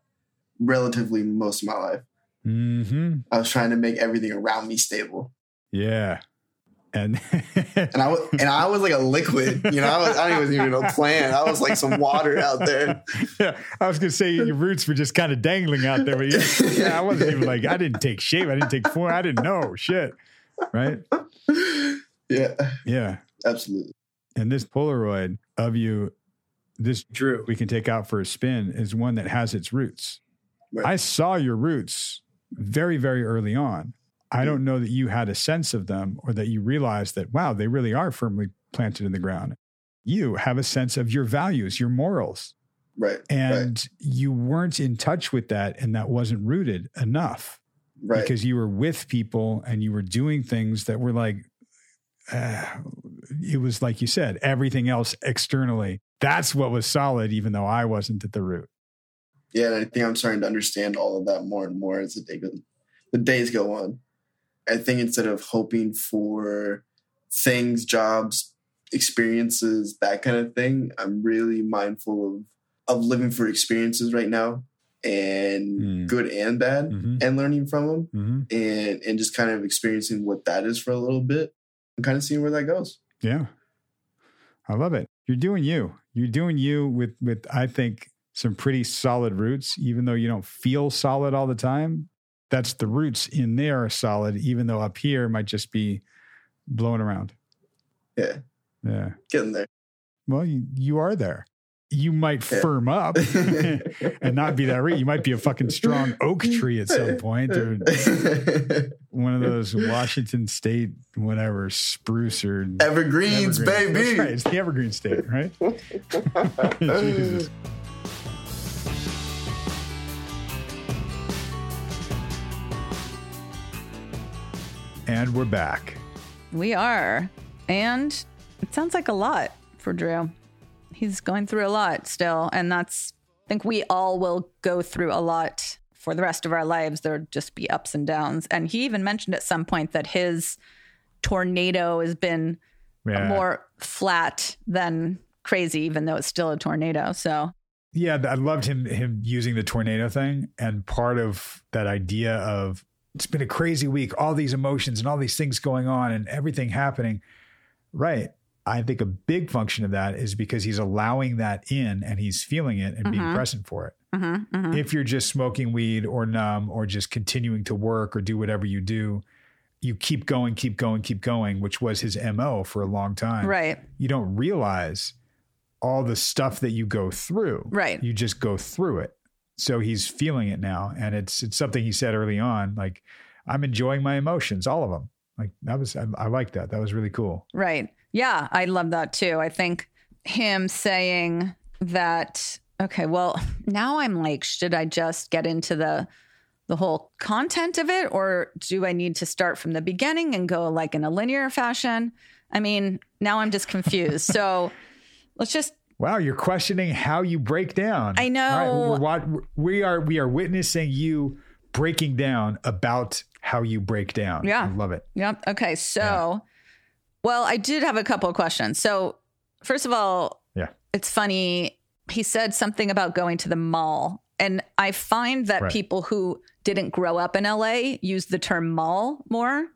relatively most of my life. Mm-hmm. I was trying to make everything around me stable. Yeah. And And I was and I was like a liquid, you know, I, was, I didn't even a plant. I was like some water out there. yeah, I was gonna say your roots were just kind of dangling out there, but yeah, yeah, I wasn't even like I didn't take shape, I didn't take form, I didn't know shit, right? Yeah, Yeah, absolutely. and this Polaroid of you, this Drew, we can take out for a spin is one that has its roots. Right. I saw your roots very, very early on. I don't know that you had a sense of them or that you realized that, wow, they really are firmly planted in the ground. You have a sense of your values, your morals, Right. and you weren't in touch with that and that wasn't rooted enough right. Right. because you were with people and you were doing things that were like uh, it was like you said everything else externally that's what was solid even though i wasn't at the root yeah, and I think I'm starting to understand all of that more and more as the day goes, the days go on. I think instead of hoping for things, jobs, experiences, that kind of thing. I'm really mindful of of living for experiences right now and Mm. good and bad Mhm. and learning from them hmm and and just kind of experiencing what that is for a little bit and kind of seeing where that goes. Yeah. I love it. You're doing you. You're doing you with with I think some pretty solid roots, even though you don't feel solid all the time. That's the roots in there are solid, even though up here might just be blowing around. Yeah, Yeah. getting there. Well, you, you are there. You might Yeah. firm up and not be that root. You might be a fucking strong oak tree at some point or one of those Washington State, whatever, spruce or Evergreens, Evergreen. baby. Right. It's the evergreen state, right? And we're back. We are. And it sounds like a lot for Drew. He's going through a lot still. And that's, I think we all will go through a lot for the rest of our lives. There'll just be ups and downs. And he even mentioned at some point that his tornado has been Yeah. more flat than crazy, even though it's still a tornado. So, Yeah, I loved him him using the tornado thing, and part of that idea of it's been a crazy week, all these emotions and all these things going on, and everything happening. Right. I think a big function of that is because he's allowing that in and he's feeling it and being Mhm. present for it. mhm, mhm. If you're just smoking weed or numb or just continuing to work or do whatever you do, you keep going, keep going, keep going, which was his MO for a long time right, you don't realize all the stuff that you go through. Right. You just go through it. So he's feeling it now. And it's it's something he said early on, like, I'm enjoying my emotions, all of them. Like that was I, I like that. That was really cool. Right. Yeah, I love that too. I think him saying that okay, well, now I'm like should I just get into the the whole content of it or do I need to start from the beginning and go like in a linear fashion? I mean, now I'm just confused. so, let's just Wow, you're questioning how you break down. I know. Wat- we are we are witnessing you breaking down about how you break down. Yeah. I love it. Yep. Okay. So, well, I did have a couple of questions. So, first of all, Yeah. it's funny. He said something about going to the mall. And I find that Right. people who didn't grow up in LA use the term mall more.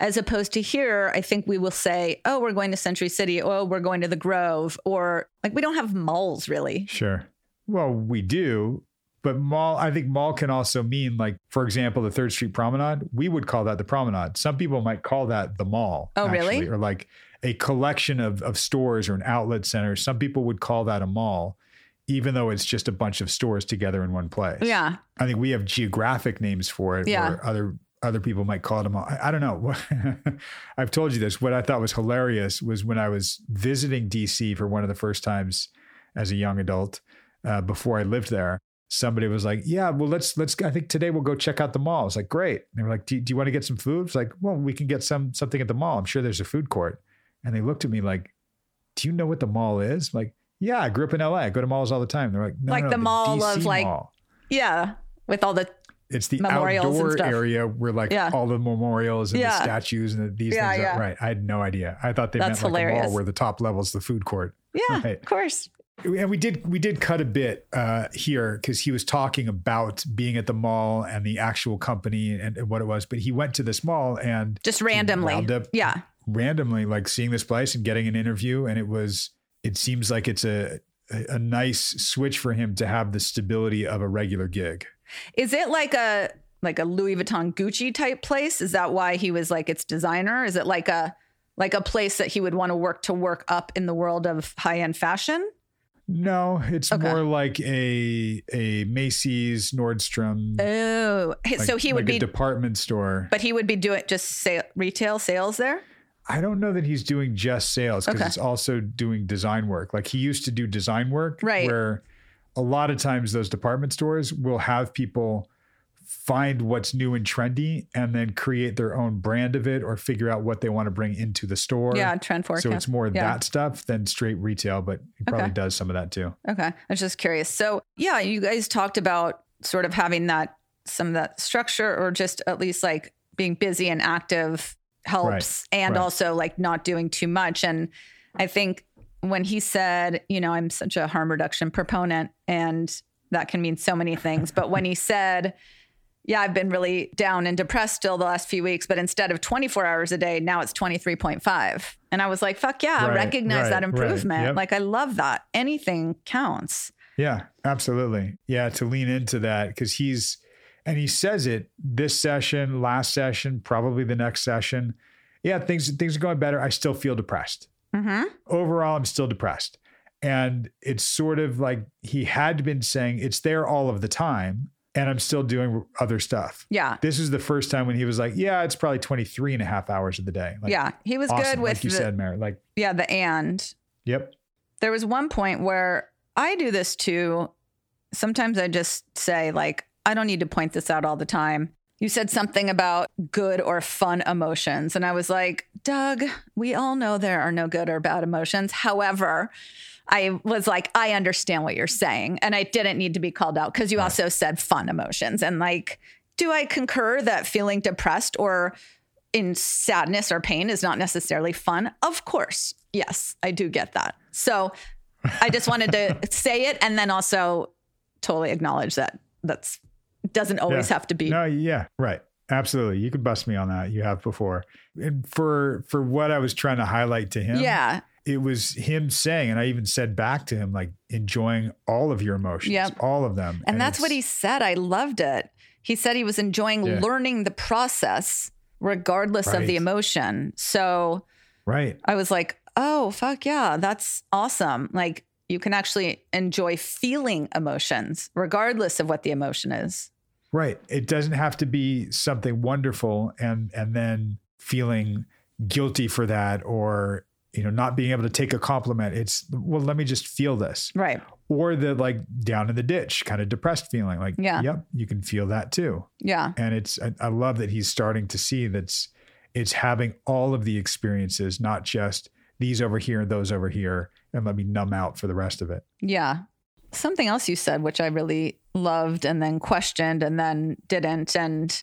As opposed to here, I think we will say, oh, we're going to Century City. Oh, we're going to the Grove. Or like we don't have malls really. Sure. Well, we do, but mall, I think mall can also mean like, for example, the Third Street Promenade. We would call that the promenade. Some people might call that the mall. Oh, really? Or like a collection of, of stores or an outlet center. Some people would call that a mall, even though it's just a bunch of stores together in one place. Yeah. I think we have geographic names for it. Yeah. Where other other people might call it a mall. I, I don't know. I've told you this. What I thought was hilarious was when I was visiting DC for one of the first times as a young adult uh, before I lived there. Somebody was like, "Yeah, well, let's let's. I think today we'll go check out the mall." I was like, "Great." And they were like, "Do, do you want to get some food?" It's like, "Well, we can get some something at the mall. I'm sure there's a food court." And they looked at me like, "Do you know what the mall is?" I'm like, "Yeah, I grew up in LA. I go to malls all the time." They're like, "No, Like no, the mall of, like, mall. Yeah. With all the It's the memorials outdoor area where like Yeah. all the memorials and Yeah. the statues and the, these Yeah, things yeah. are right. I had no idea. I thought they That's meant like a mall where the top level is the food court. Yeah, Right. of course. And we did we did cut a bit uh, here because he was talking about being at the mall and the actual company and, and what it was. But he went to this mall and Just randomly. wound up Yeah. randomly like seeing this place and getting an interview and it was it seems like it's a, a nice switch for him to have the stability of a regular gig. Is it like a like a Louis Vuitton Gucci type place? Is that why he was like its designer? Is it like a like a place that he would want to work to work up in the world of high end fashion? No, it's Okay. more like a a Macy's, Nordstrom, Oh, like- so he would like a be, department store. but he would be doing just retail sales there. I don't know that he's doing just sales because Okay. it's also doing design work. Like he used to do design work, Right. Where a lot of times those department stores will have people find what's new and trendy and then create their own brand of it or figure out what they want to bring into the store. yeah, trend forecast. So it's more Yeah. that stuff than straight retail, but it probably Okay. does some of that too. Okay. I was just curious. So, yeah, you guys talked about sort of having that, some of that structure or just at least like being busy and active helps and right. also like not doing too much. And I think when he said, you know, I'm such a harm reduction proponent and that can mean so many things, but when he said, yeah, I've been really down and depressed still the last few weeks, but instead of 24 hours a day, now it's 23.5. And I was like, fuck yeah, Right, recognize right, that right. improvement. Yep. Like, I love that. Anything counts. Yeah, absolutely. Yeah, to lean into that because he's, and he says it this session, last session, probably the next session. Yeah, things things are going better. I still feel depressed. Hmm Overall, I'm still depressed, and it's sort of like he had been saying it's there all of the time, and I'm still doing other stuff. Yeah. This is the first time when he was like, "Yeah, it's probably 23 and a half hours of the day." Like, yeah. He was awesome, good with like you the, said, Mary. Like, yeah, the and. yep, there was one point where I do this too. Sometimes I just say, like, I don't need to point this out all the time. You said something about good or fun emotions. And I was like, Doug, we all know there are no good or bad emotions. However, I was like, I understand what you're saying. And I didn't need to be called out because you also said fun emotions. And like, do I concur that feeling depressed or in sadness or pain is not necessarily fun? Of course. Yes, I do get that. So I just wanted to say it and then also totally acknowledge that that's doesn't always Yeah. have to be. No, yeah, right. Absolutely. You could bust me on that. You have before. And for for what I was trying to highlight to him, Yeah. it was him saying, and I even said back to him, like enjoying all of your emotions, Yep. all of them. And that's what he said. I loved it. He said he was enjoying Yeah. learning the process regardless of the emotion. So right. I was like, oh, fuck yeah, that's awesome. Like you can actually enjoy feeling emotions regardless of what the emotion is. Right. It doesn't have to be something wonderful and and then feeling guilty for that or you know not being able to take a compliment. It's well, let me just feel this. Right. Or the like down in the ditch, kind of depressed feeling. Like, Yeah. yep, you can feel that too. Yeah. and it's I, I love that he's starting to see that's it's having all of the experiences not just these over here and those over here and let me numb out for the rest of it Yeah. Something else you said, which I really loved and then questioned and then didn't. And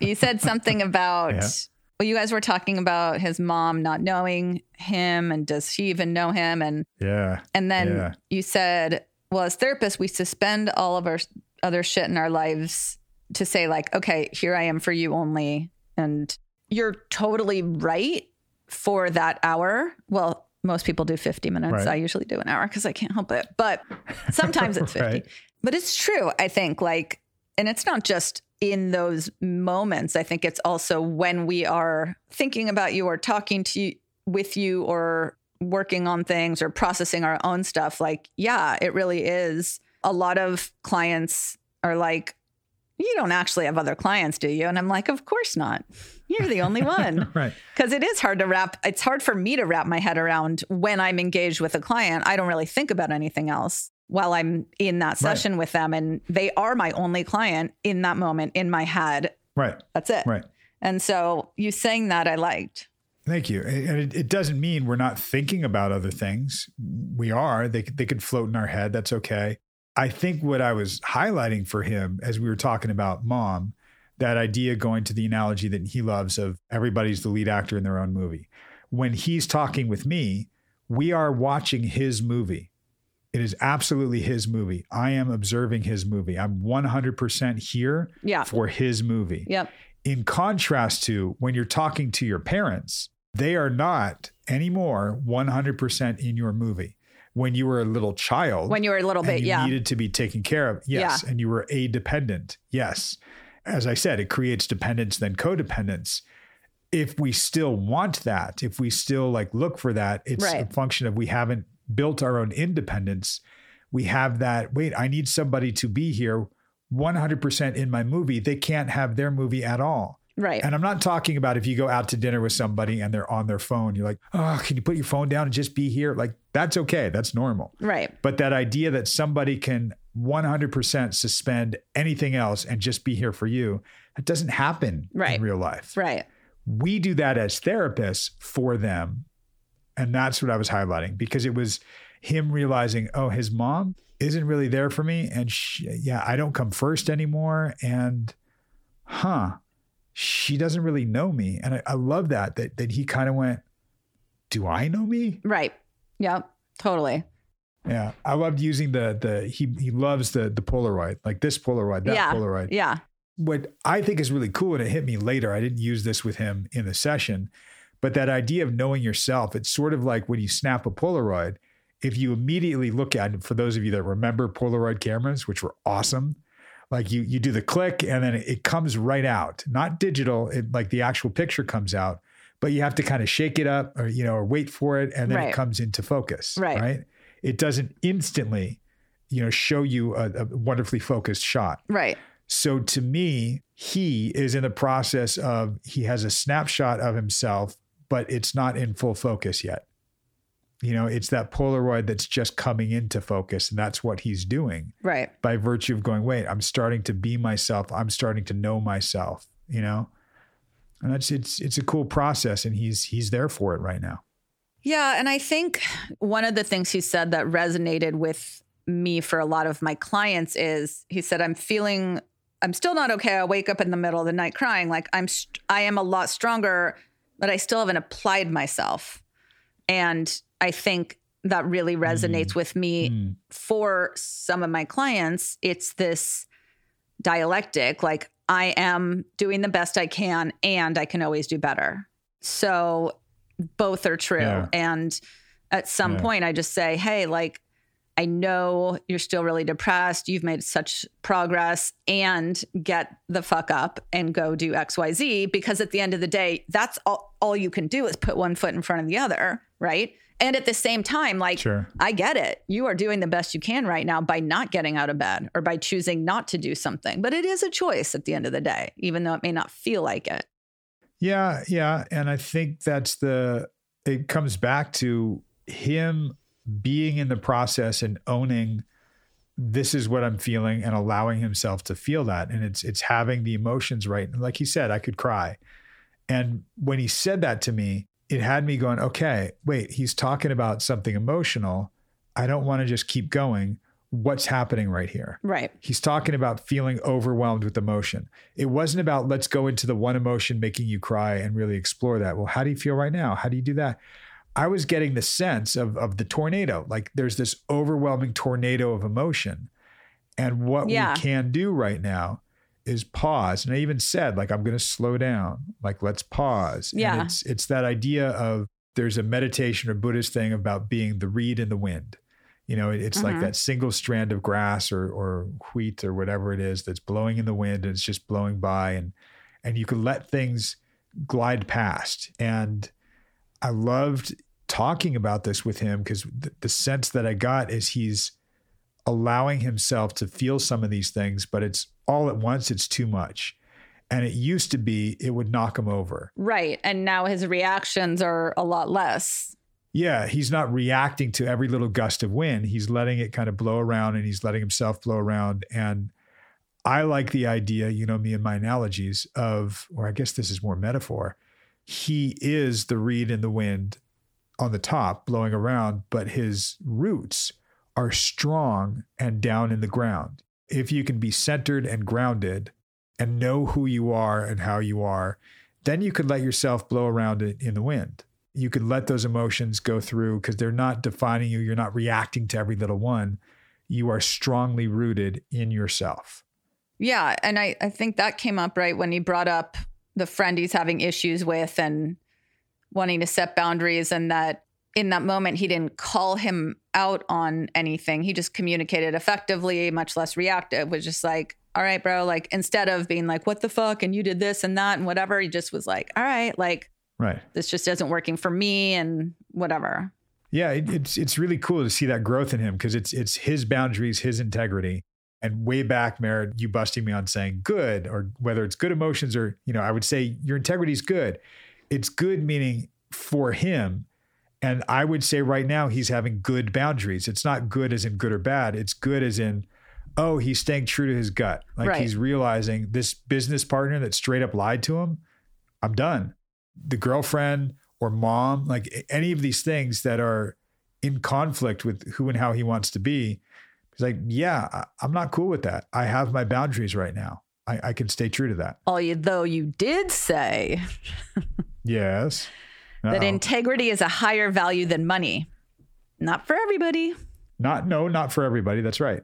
you said something about, Yeah. well, you guys were talking about his mom not knowing him and does she even know him? And, yeah and then Yeah. you said, well, as therapists, we suspend all of our other shit in our lives to say, like, okay, here I am for you only. And you're totally right for that hour. Well, most people do 50 minutes. Right. I usually do an hour because I can't help it. But sometimes it's 50. Right. But it's true, I think, like, and it's not just in those moments. I think it's also when we are thinking about you or talking to you with you or working on things or processing our own stuff. Like, yeah, it really is. A lot of clients are like, you don't actually have other clients, do you? And I'm like, of course not. You're the only one. Right. Because it is hard to wrap it's hard for me to wrap my head around when i'm engaged with a client i don't really think about anything else while i'm in that session with them and they are my only client in that moment in my head. Right. That's it. Right. And so you saying that i liked. Thank you. And it, it doesn't mean we're not thinking about other things. We are. They, they could float in our head. That's okay i think what i was highlighting for him as we were talking about mom that idea going to the analogy that he loves of everybody's the lead actor in their own movie. When he's talking with me, we are watching his movie. It is absolutely his movie. I am observing his movie. I'm 100% here yeah for his movie. yep In contrast to when you're talking to your parents, they are not anymore 100% in your movie. When you were a little child, when you were a little bit yeah needed to be taken care of. Yes. And you were a dependent. Yes. As I said, it creates dependence, then codependence. If we still want that, if we still like look for that, it's Right. a function of we haven't built our own independence. We have that, wait, I need somebody to be here 100% in my movie. They can't have their movie at all. right And I'm not talking about if you go out to dinner with somebody and they're on their phone, you're like, oh, can you put your phone down and just be here? Like, that's okay. That's normal. right But that idea that somebody can 100% suspend anything else and just be here for you, that doesn't happen Right. in real life. right We do that as therapists for them. And that's what I was highlighting because it was him realizing, oh, his mom isn't really there for me. And she, yeah, I don't come first anymore. And huh, she doesn't really know me. And I, I love that, that, that he kind of went, do I know me? right Yep. Totally. Yeah, I loved using the the he he loves the the Polaroid, like this Polaroid, that yeah. Polaroid. Yeah. What I think is really cool, and it hit me later. I didn't use this with him in the session, but that idea of knowing yourself, it's sort of like when you snap a Polaroid. If you immediately look at it, for those of you that remember Polaroid cameras, which were awesome, like you you do the click and then it comes right out, not digital, it, like the actual picture comes out, but you have to kind of shake it up or you know or wait for it, and then Right. it comes into focus. Right. Right it doesn't instantly you know show you a, a wonderfully focused shot Right. so to me he is in the process of he has a snapshot of himself but it's not in full focus yet you know it's that polaroid that's just coming into focus and that's what he's doing Right. by virtue of going wait i'm starting to be myself i'm starting to know myself you know and that's it's it's a cool process and he's he's there for it right now Yeah. And I think one of the things he said that resonated with me for a lot of my clients is he said, I'm feeling, I'm still not okay. I wake up in the middle of the night crying. Like I'm, st- I am a lot stronger, but I still haven't applied myself. And I think that really resonates with me Mm. for some of my clients. It's this dialectic like, I am doing the best I can and I can always do better. So both are true. Yeah. And at some Yeah. point, I just say, hey, like, I know you're still really depressed. You've made such progress and get the fuck up and go do XYZ because at the end of the day, that's all, all you can do is put one foot in front of the other. Right. And at the same time, like, sure I get it. You are doing the best you can right now by not getting out of bed or by choosing not to do something. But it is a choice at the end of the day, even though it may not feel like it. Yeah, yeah. And I think that's the, it comes back to him being in the process and owning this is what I'm feeling and allowing himself to feel that. And it's, it's having the emotions right. And like he said, I could cry. And when he said that to me, it had me going, okay, wait, he's talking about something emotional. I don't want to just keep going. What's happening right here? Right. He's talking about feeling overwhelmed with emotion. It wasn't about let's go into the one emotion making you cry and really explore that. Well, how do you feel right now? How do you do that? I was getting the sense of of the tornado. Like there's this overwhelming tornado of emotion. And what Yeah. we can do right now is pause. And I even said, like, I'm gonna slow down. Like, let's pause. And Yeah. it's it's that idea of there's a meditation or Buddhist thing about being the reed in the wind. You know, it's like Mhm. that single strand of grass or or wheat or whatever it is that's blowing in the wind and it's just blowing by and and you can let things glide past. And I loved talking about this with him because the, the sense that I got is he's allowing himself to feel some of these things, but it's all at once, it's too much. And it used to be it would knock him over. Right. And now his reactions are a lot less. Yeah, he's not reacting to every little gust of wind. He's letting it kind of blow around and he's letting himself blow around. And I like the idea, you know, me and my analogies of, or I guess this is more metaphor. He is the reed in the wind on the top blowing around, but his roots are strong and down in the ground. If you can be centered and grounded and know who you are and how you are, then you could let yourself blow around it in the wind. You could let those emotions go through because they're not defining you. You're not reacting to every little one. You are strongly rooted in yourself. Yeah. And I, I think that came up right when he brought up the friend he's having issues with and wanting to set boundaries and that in that moment he didn't call him out on anything. He just communicated effectively, much less reactive, was just like, all right, bro. Like instead of being like, what the fuck? And you did this and that and whatever, he just was like, all right, like Right. this just isn't working for me and whatever. Yeah, it, it's it's really cool to see that growth in him because it's it's his boundaries, his integrity. And way back, Merritt, you busting me on saying good, or whether it's good emotions or, you know, I would say your integrity is good. It's good meaning for him. And I would say right now he's having good boundaries. It's not good as in good or bad. It's good as in, oh, he's staying true to his gut. Like Right. he's realizing this business partner that straight up lied to him, I'm done. The girlfriend or mom, like any of these things that are in conflict with who and how he wants to be. He's like, yeah, I'm not cool with that. I have my boundaries right now. I, I can stay true to that. Although you did say Yes. That Uh-oh. integrity is a higher value than money. Not for everybody. Not no, not for everybody. That's right.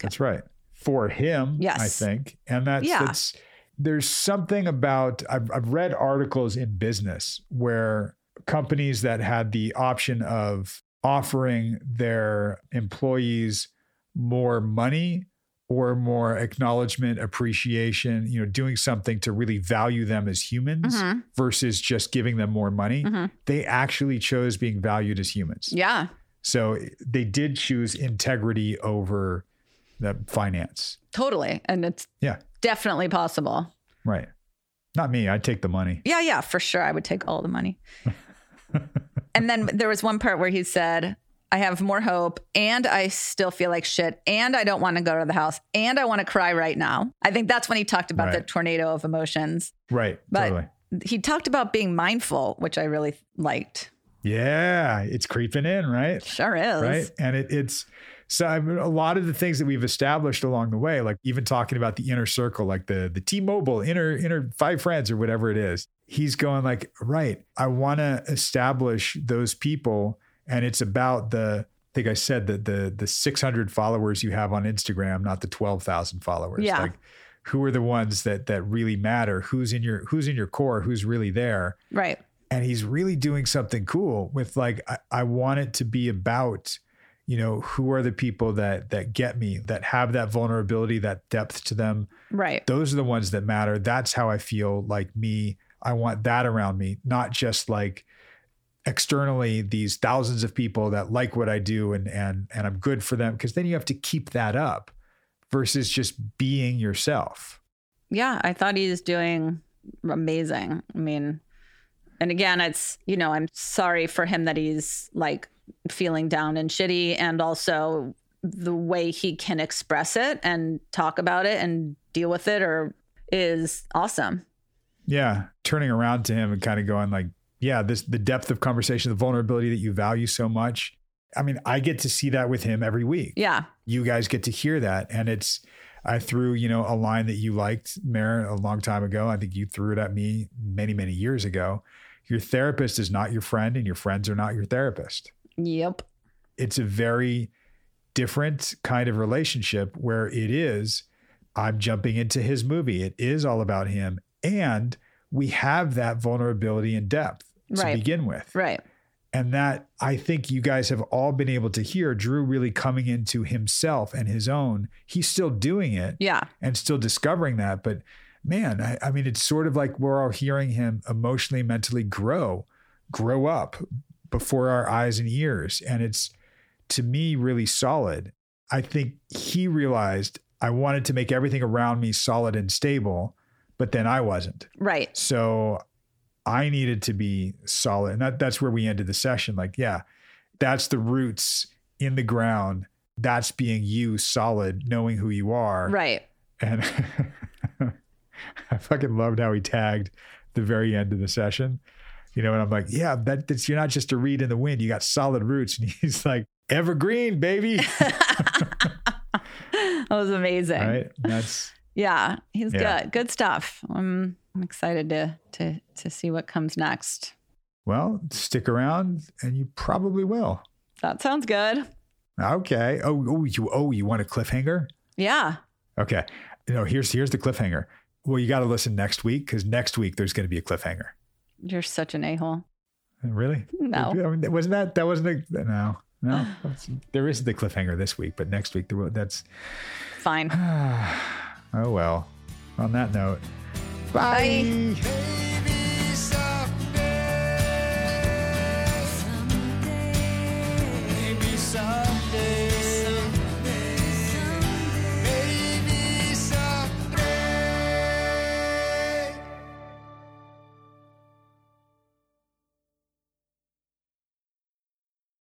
That's right. For him, Yes. I think. And that's Yeah. that's there's something about I've I've read articles in business where companies that had the option of offering their employees more money or more acknowledgement, appreciation, you know, doing something to really value them as humans Mhm. versus just giving them more money. Mhm. They actually chose being valued as humans. Yeah. So they did choose integrity over the finance. Totally. And it's Yeah. definitely possible. Right. Not me. I'd take the money. Yeah, yeah, for sure. I would take all the money. and then there was one part where he said, I have more hope and I still feel like shit and I don't want to go to the house and I want to cry right now. I think that's when he talked about the tornado of emotions. Right. But totally. he talked about being mindful, which I really liked. Yeah. It's creeping in, right? Sure is. Right. And it, it's so I mean, a lot of the things that we've established along the way, like even talking about the inner circle, like the the T-Mobile inner inner five friends or whatever it is. He's going like, right, I want to establish those people. And it's about the I think I said that the the 600 followers you have on Instagram, not the 12,000 followers. Yeah. Like who are the ones that that really matter? Who's in your who's in your core? Who's really there? Right. and he's really doing something cool with like I, I want it to be about you know who are the people that that get me that have that vulnerability that depth to them Right. those are the ones that matter that's how i feel like me i want that around me not just like externally these thousands of people that like what i do and and and i'm good for them because then you have to keep that up versus just being yourself Yeah, I thought he's doing amazing. I mean, and again, it's, you know, I'm sorry for him that he's like feeling down and shitty, and also the way he can express it and talk about it and deal with it or is awesome. yeah turning around to him and kind of going like yeah this the depth of conversation the vulnerability that you value so much i mean i get to see that with him every week Yeah. you guys get to hear that and it's i threw you know a line that you liked Maren, a long time ago i think you threw it at me many many years ago your therapist is not your friend and your friends are not your therapist Yep. it's a very different kind of relationship where it is I'm jumping into his movie. It is all about him. And we have that vulnerability and depth to Right. begin with. Right. And that I think you guys have all been able to hear Drew really coming into himself and his own. He's still doing it Yeah. and still discovering that. But man, I, I mean, it's sort of like we're all hearing him emotionally, mentally grow, grow up before our eyes and ears. And it's to me really solid. I think he realized I wanted to make everything around me solid and stable, but then I wasn't. Right. So I needed to be solid. And that, that's where we ended the session. Like, yeah, that's the roots in the ground. That's being you solid, knowing who you are. Right. And I fucking loved how he tagged the very end of the session. You know, and I'm like, yeah, that, that's you're not just a reed in the wind. You got solid roots. And he's like, evergreen, baby. That was amazing. right. That's Yeah, he's Yeah. good. Good stuff. I'm I'm excited to to to see what comes next. well, stick around and you probably will. That sounds good. Okay. Oh, oh, you oh, you want a cliffhanger? Yeah. Okay. You know, here's here's the cliffhanger. Well, you got to listen next week because next week there's going to be a cliffhanger. You're such an a-hole. Uh, really? No. I mean, wasn't that that wasn't a no no. there is the cliffhanger this week, but next week there will- that's. Fine. oh well. On that note, Bye. bye.